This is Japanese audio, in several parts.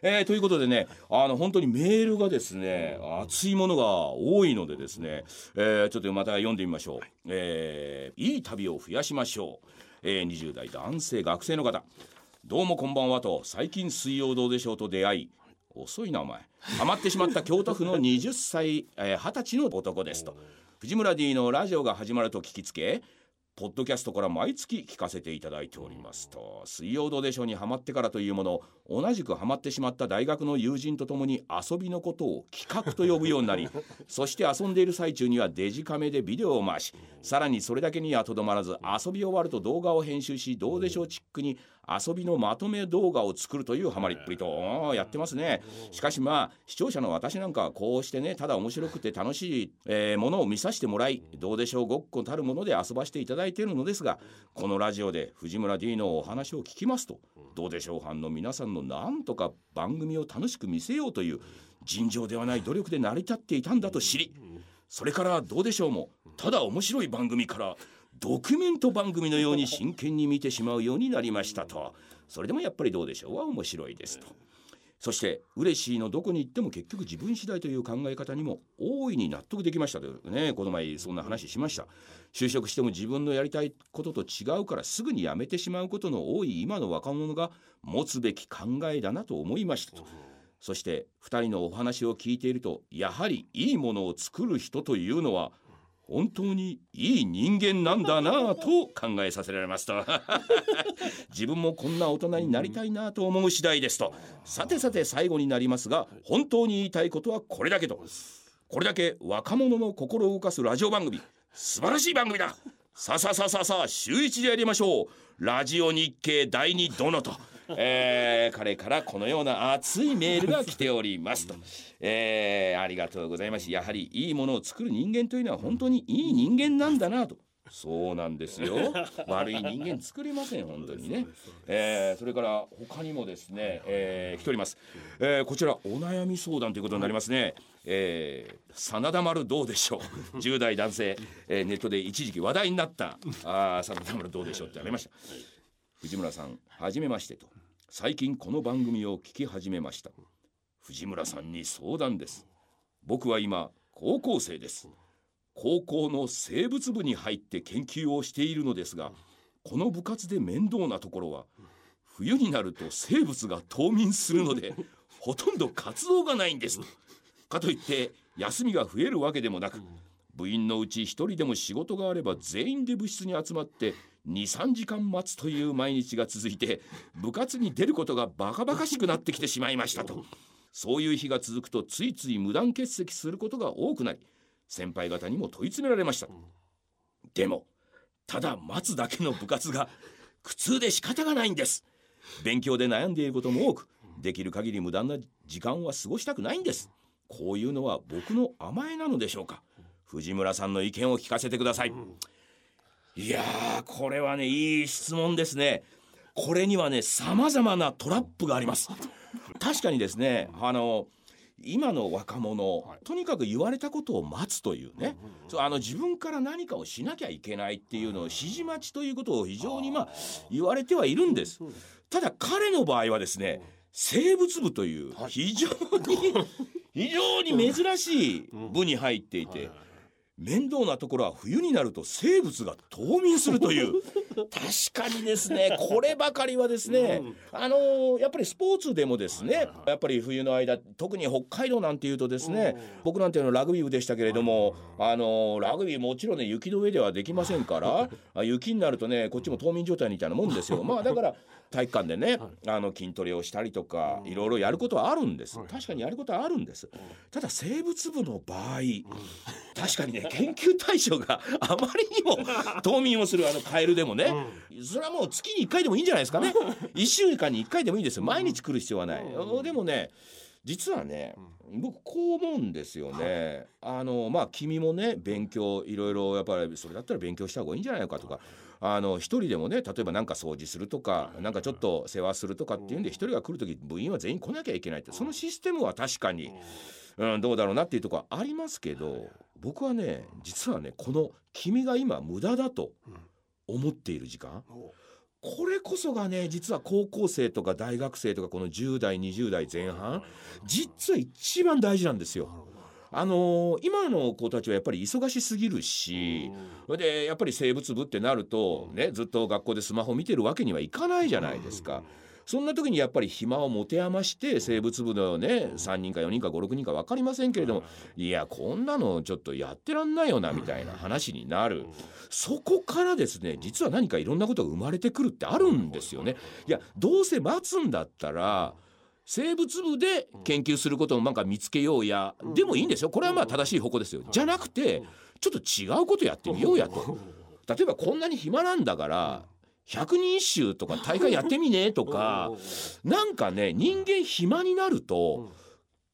えー、ということでねあの本当にメールがですね熱いものが多いのでですね、えー、ちょっとまた読んでみましょう、えー、いい旅を増やしましょう、えー、20代男性学生の方。どうもこんばんはと最近水曜どうでしょうと出会い遅いなお前。ハマってしまった京都府の20歳、えー、20歳の男ですと。藤村 D のラジオが始まると聞きつけポッドキャストから毎月聞かせていただいておりますと。水曜どうでしょうにハマってからというもの同じくハマってしまった大学の友人と共に遊びのことを企画と呼ぶようになり そして遊んでいる最中にはデジカメでビデオを回しさらにそれだけにはとどまらず遊び終わると動画を編集しどうでしょうチックに遊びのまとめ動画を作るというハマりっぷりと。やってますね。しかしまあ視聴者の私なんかはこうしてねただ面白くて楽しい、えー、ものを見させてもらいどうでしょうごっこたるもので遊ばせていただいているのですがこのラジオで藤村 D のお話を聞きますとどうでしょう班の皆さんのなんとか番組を楽しく見せようという尋常ではない努力で成り立っていたんだと知りそれからどうでしょうもただ面白い番組からドキュメント番組のように真剣に見てしまうようになりましたと。それでもやっぱりどうでしょうは面白いですと。そして嬉しいのどこに行っても結局自分次第という考え方にも大いに納得できましたとねこの前そんな話しました。就職しても自分のやりたいことと違うからすぐに辞めてしまうことの多い今の若者が持つべき考えだなと思いましたと。そして2人のお話を聞いているとやはりいいものを作る人というのは本当にいい人間なんだなと考えさせられますと。自分もこんな大人になりたいなと思う次第ですと。さてさて最後になりますが本当に言いたいことはこれだけと。これだけ若者の心を動かすラジオ番組。素晴らしい番組だ。さあさあさあさあさ週一でやりましょう。ラジオ日経第二殿と。えー、彼からこのような熱いメールが来ておりますと、えー、ありがとうございます。やはりいいものを作る人間というのは本当にいい人間なんだなと。そうなんですよ。悪い人間作りません本当にね、えー、それから他にもですね、えー、来ております、えー、こちらお悩み相談ということになりますね。えー、真田丸どうでしょう。10代男性、えー、ネットで一時期話題になった。あ真田丸どうでしょうってありました。藤村さんはじめましてと最近この番組を聞き始めました。藤村さんに相談です。僕は今高校生です。高校の生物部に入って研究をしているのですがこの部活で面倒なところは冬になると生物が冬眠するのでほとんど活動がないんです。かといって休みが増えるわけでもなく部員のうち1人でも仕事があれば全員で部室に集まって23時間待つという毎日が続いて部活に出ることがバカバカしくなってきてしまいましたと。そういう日が続くとついつい無断欠席することが多くなり先輩方にも問い詰められました。でもただ待つだけの部活が苦痛で仕方がないんです。勉強で悩んでいることも多くできる限り無駄な時間は過ごしたくないんです。こういうのは僕の甘えなのでしょうか。藤村さんの意見を聞かせてください、いやこれはねいい質問ですね。これにはね様々なトラップがあります。確かにですねあの今の若者、はい、とにかく言われたことを待つというね、うんうん、あの自分から何かをしなきゃいけないっていうのを指示待ちということを非常にまあ言われてはいるんです。ただ彼の場合はですね、生物部という非常に、非常に珍しい部に入っていて。面倒なところは冬になると生物が冬眠するという。確かにですね。こればかりはですね、うん、あのー、やっぱりスポーツでもですねやっぱり冬の間特に北海道なんていうとですね、うん、僕なんていうのはラグビー部でしたけれども、あのー、ラグビーもちろんね雪の上ではできませんから 雪になるとねこっちも冬眠状態みたいなもんですよ。まあだから体育館でね、あの筋トレをしたりとかいろいろやることはあるんです。確かにやることはあるんです。ただ生物部の場合確かにね研究対象があまりにも冬眠をするあのカエルでもね、それはもう月に1回でもいいんじゃないですかね。1週間に1回でもいいですよ。毎日来る必要はない、でもね実はね、僕こう思うんですよね。あのまあ君もね勉強いろいろやっぱりそれだったら勉強した方がいいんじゃないのかとか。あの一人でもね例えば何か掃除するとか何かちょっと世話するとかっていうんで一人が来る時部員は全員来なきゃいけないって。そのシステムは確かに、うん、どうだろうなっていうところありますけど僕はね実はねこの君が今無駄だと思っている時間。これこそがね実は高校生とか大学生とかこの10代20代前半実は一番大事なんですよ。あのー今の子たちはやっぱり忙しすぎるし、でやっぱり生物部ってなると、ね、ずっと学校でスマホ見てるわけにはいかないじゃないですか。そんな時にやっぱり暇を持て余して生物部のね3人か4人か56人か分かりませんけれどもいやこんなのちょっとやってらんないよなみたいな話になる。そこからですね実は何かいろんなことが生まれてくるってあるんですよね。いやどうせ待つんだったら生物部で研究することをなんか見つけようやでもいいんですよ。これはまあ正しい方向ですよ。じゃなくてちょっと違うことやってみようやと。例えばこんなに暇なんだから百人一首とか大会やってみねとか なんかね人間暇になると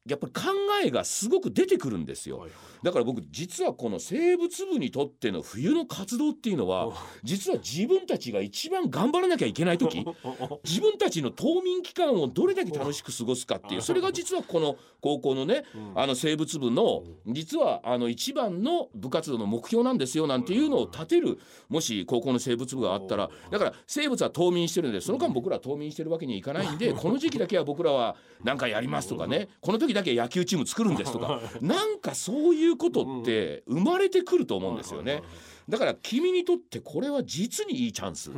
やっぱり考えがすごく出てくるんですよ。だから僕実はこの生物部にとっての冬の活動っていうのは実は自分たちが一番頑張らなきゃいけない時 自分たちの冬眠期間をどれだけ楽しく過ごすかっていうそれが実はこの高校のねあの生物部の実はあの一番の部活動の目標なんですよなんていうのを立てるもし高校の生物部があったら。だから生物は冬眠してるんでその間僕らは冬眠してるわけにいかないんでこの時期だけは僕らは何かやりますとかね。この時だけ野球チーム作るんですとかなんかそういうことって生まれてくると思うんですよね。だから君にとってこれは実にいいチャンス。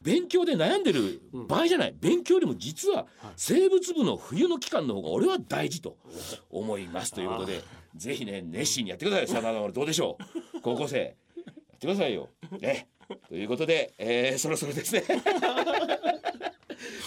勉強で悩んでる場合じゃない。勉強よりも実は生物部の冬の期間の方が俺は大事と思いますということでぜひね熱心にやってください。真田丸どうでしょう。高校生。やってくださいよ。ね。ということで、えーそろそろですね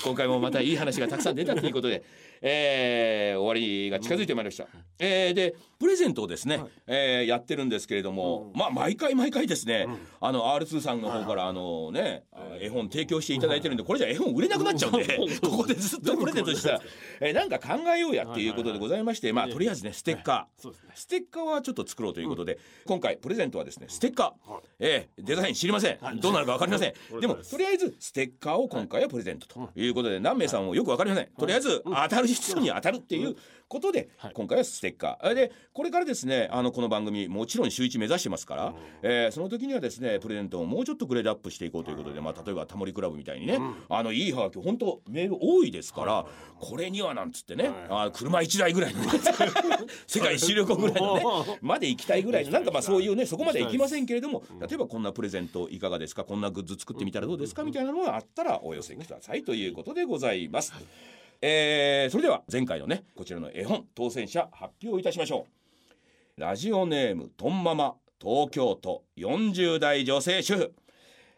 今回もまたいい話がたくさん出たということで、えー終わりが近づいてまいりました、えーでプレゼントをですね、えーやってるんですけれども、まあ毎回毎回ですね、あの R2 さんの方からあのね、絵本提供していただいてるんでこれじゃ絵本売れなくなっちゃうんで ここでずっとプレゼントしたら、えーなんか考えようやっていうことでございましてまあとりあえずねステッカー、そうですね。ステッカーはちょっと作ろうということで、今回プレゼントはですねステッカー、えーデザイン知りません、どうなるか分かりません、でもとりあえずステッカーを今回はプレゼントということで、何名さんもよく分かりません、とりあえず当たる人に当たるっていうことで、今回はステッカー。でこれからですねあのこの番組もちろん週一目指してますから、えーその時にはですねプレゼントをもうちょっとグレードアップしていこうということで、まあ、例えばタモリクラブみたいにね、あのいいはがき本当メール多いですから、これにはなんつってね、あ車1台ぐらいの 世界一周旅行ぐらいのねまで行きたいぐらいのなんかまあそういうねそこまで行きませんけれども例えばこんなプレゼントいかがですか？こんなグッズ作ってみたらどうですか？みたいなのがあったらお寄せくださいということでございます。えーそれでは前回のねこちらの絵本当選者発表いたしましょう。ラジオネームとんママ東京都40代女性主婦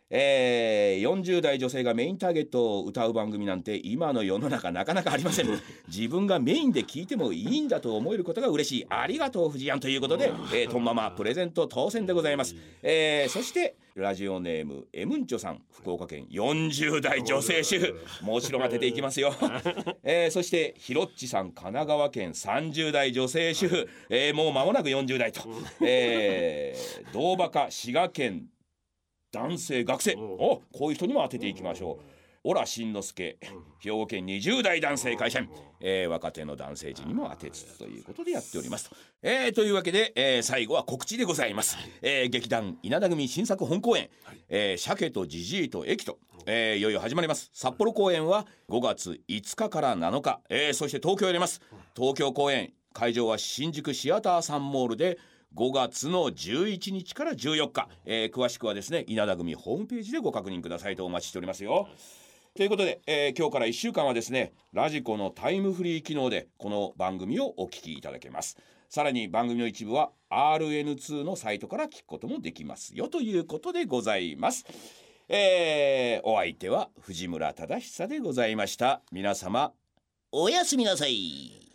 えー、40代女性がメインターゲットを歌う番組なんて今の世の中なかなかありません。自分がメインで聞いてもいいんだと思えることが嬉しい。ありがとう藤庵ということで、えー、とんママプレゼント当選でございます、えー、そしてラジオネームエムンチョさん。福岡県40代女性主婦。もちろん当てていきますよ、えー、そしてひろっちさん神奈川県30代女性主婦、えー、もう間もなく40代と、えー、道場家滋賀県男性学生。おこういう人にも当てていきましょう。オラしんのすけ兵庫県20代男性会社員、えー若手の男性陣にも当てつつということでやっております。えーというわけで、えー最後は告知でございます。えー劇団稲田組新作本公演「えー鮭とジジイと駅と」えーいよいよ始まります。札幌公演は5月5日から7日、えーそして東京やります。東京公演会場は新宿シアターサンモールで5月の11日から14日、えー詳しくはですね稲田組ホームページでご確認くださいとお待ちしておりますよ。ということで、えー今日から1週間はですねラジコのタイムフリー機能でこの番組をお聞きいただけます。さらに番組の一部は RN2 のサイトから聞くこともできますよということでございます。えーお相手は藤村忠久でございました。皆様おやすみなさい。